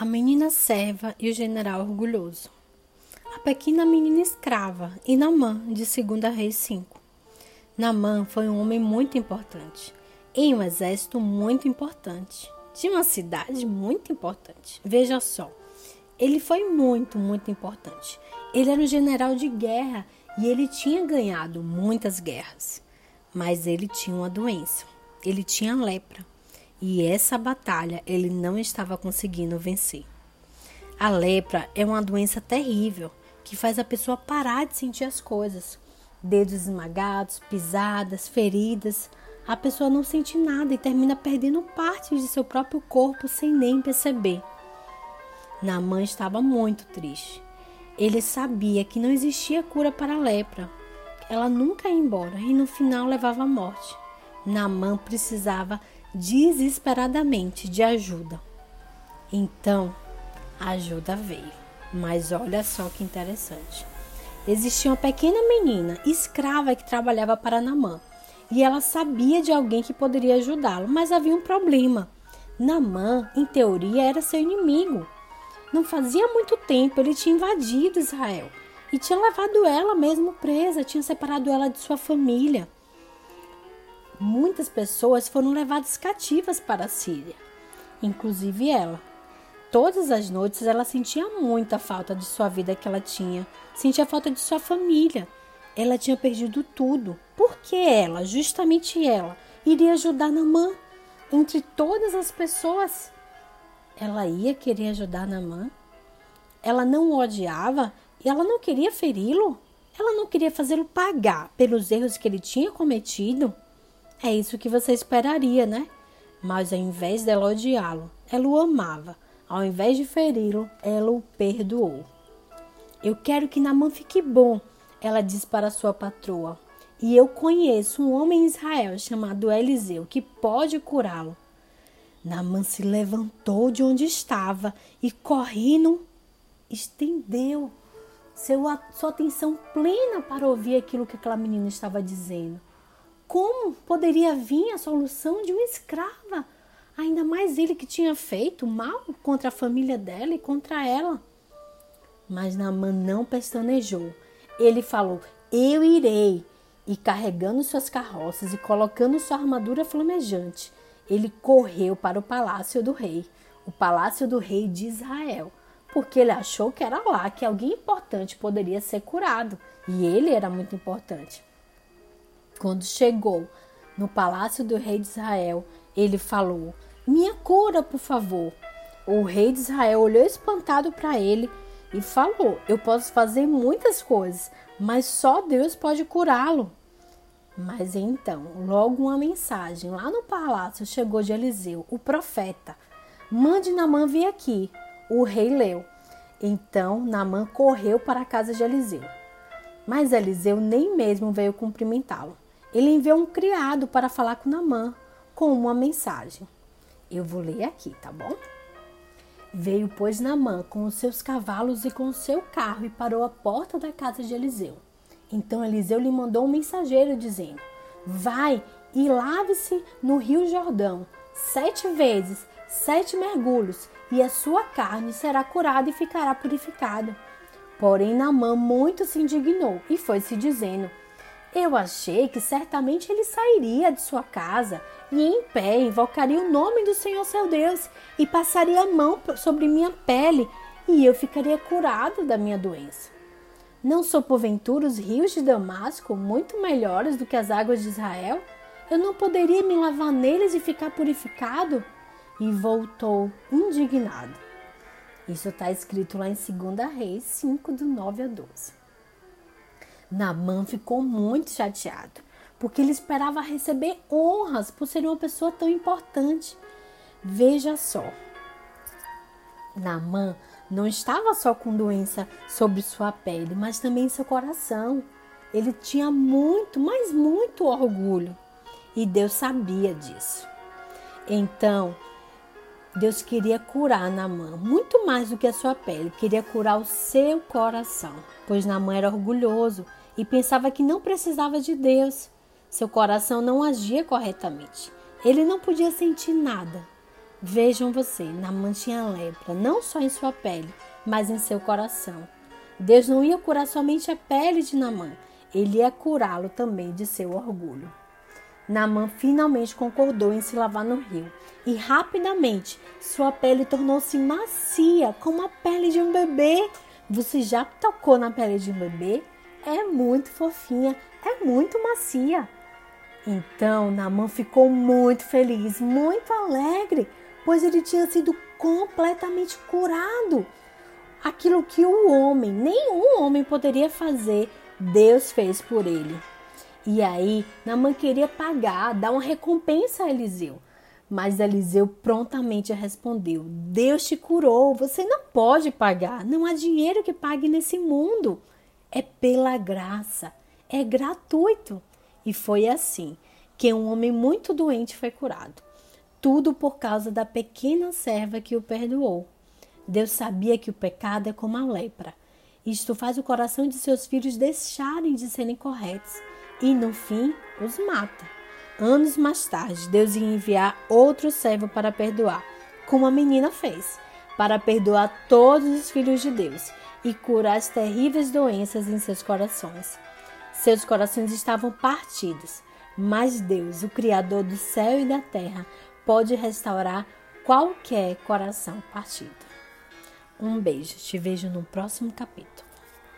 A menina serva e o general orgulhoso. A pequena menina escrava e Namã, de 2 Reis 5. Namã foi um homem muito importante, em um exército muito importante, de uma cidade muito importante. Veja só, ele foi muito, muito importante. Ele era um general de guerra e ele tinha ganhado muitas guerras. Mas ele tinha uma doença, ele tinha lepra e essa batalha ele não estava conseguindo vencer. A lepra é uma doença terrível que faz a pessoa parar de sentir as coisas. Dedos esmagados, pisadas, feridas. A pessoa não sente nada e termina perdendo partes de seu próprio corpo sem nem perceber. Namã estava muito triste. Ele sabia que não existia cura para a lepra. Ela nunca ia embora e no final levava à morte. Namã precisava desesperadamente de ajuda. Então, a ajuda veio. Mas olha só que interessante. Existia uma pequena menina escrava que trabalhava para Namã e ela sabia de alguém que poderia ajudá-lo, mas havia um problema. Namã, em teoria, era seu inimigo. Não fazia muito tempo ele tinha invadido Israel e tinha levado ela mesmo presa, tinha separado ela de sua família muitas pessoas foram levadas cativas para a Síria, inclusive ela. Todas as noites ela sentia muita falta de sua vida que ela tinha, sentia falta de sua família. Ela tinha perdido tudo. Por que ela, justamente ela, iria ajudar Namã? Entre todas as pessoas, ela ia querer ajudar Namã? Ela não o odiava e ela não queria feri-lo? Ela não queria fazê-lo pagar pelos erros que ele tinha cometido? É isso que você esperaria, né? Mas ao invés dela odiá-lo, ela o amava. Ao invés de feri-lo, ela o perdoou. Eu quero que Namã fique bom, ela disse para sua patroa. E eu conheço um homem em Israel chamado Eliseu que pode curá-lo. Namã se levantou de onde estava e, correndo, estendeu seu, sua atenção plena para ouvir aquilo que aquela menina estava dizendo. Como poderia vir a solução de uma escrava? Ainda mais ele que tinha feito mal contra a família dela e contra ela. Mas Naamã não pestanejou. Ele falou: Eu irei. E carregando suas carroças e colocando sua armadura flamejante, ele correu para o palácio do rei, o palácio do rei de Israel, porque ele achou que era lá que alguém importante poderia ser curado, e ele era muito importante. Quando chegou no palácio do rei de Israel, ele falou: Minha cura, por favor. O rei de Israel olhou espantado para ele e falou: Eu posso fazer muitas coisas, mas só Deus pode curá-lo. Mas então, logo uma mensagem lá no palácio chegou de Eliseu, o profeta: Mande Namã vir aqui. O rei leu. Então Namã correu para a casa de Eliseu. Mas Eliseu nem mesmo veio cumprimentá-lo ele enviou um criado para falar com Namã com uma mensagem. Eu vou ler aqui, tá bom? Veio, pois, Namã com os seus cavalos e com o seu carro e parou à porta da casa de Eliseu. Então Eliseu lhe mandou um mensageiro dizendo: Vai e lave-se no rio Jordão sete vezes, sete mergulhos, e a sua carne será curada e ficará purificada. Porém, Namã muito se indignou e foi se dizendo: eu achei que certamente ele sairia de sua casa e em pé invocaria o nome do Senhor seu Deus e passaria a mão sobre minha pele e eu ficaria curado da minha doença. Não sou porventura os rios de Damasco muito melhores do que as águas de Israel? Eu não poderia me lavar neles e ficar purificado? E voltou indignado. Isso está escrito lá em 2 Reis 5, do 9 a 12. Namã ficou muito chateado, porque ele esperava receber honras por ser uma pessoa tão importante. Veja só, Namã não estava só com doença sobre sua pele, mas também seu coração. Ele tinha muito, mas muito orgulho. E Deus sabia disso. Então, Deus queria curar Namã, muito mais do que a sua pele, queria curar o seu coração, pois Namã era orgulhoso e pensava que não precisava de Deus. Seu coração não agia corretamente. Ele não podia sentir nada. Vejam você, Namã tinha lepra, não só em sua pele, mas em seu coração. Deus não ia curar somente a pele de Namã, ele ia curá-lo também de seu orgulho. Namã finalmente concordou em se lavar no rio e rapidamente sua pele tornou-se macia, como a pele de um bebê. Você já tocou na pele de um bebê? É muito fofinha, é muito macia. Então Namã ficou muito feliz, muito alegre, pois ele tinha sido completamente curado. Aquilo que o homem, nenhum homem poderia fazer, Deus fez por ele. E aí, Namã queria pagar, dar uma recompensa a Eliseu. Mas Eliseu prontamente respondeu: Deus te curou, você não pode pagar, não há dinheiro que pague nesse mundo. É pela graça, é gratuito. E foi assim que um homem muito doente foi curado. Tudo por causa da pequena serva que o perdoou. Deus sabia que o pecado é como a lepra. Isto faz o coração de seus filhos deixarem de serem corretos e no fim os mata. Anos mais tarde, Deus ia enviar outro servo para perdoar, como a menina fez, para perdoar todos os filhos de Deus e curar as terríveis doenças em seus corações. Seus corações estavam partidos, mas Deus, o Criador do céu e da terra, pode restaurar qualquer coração partido. Um beijo, te vejo no próximo capítulo.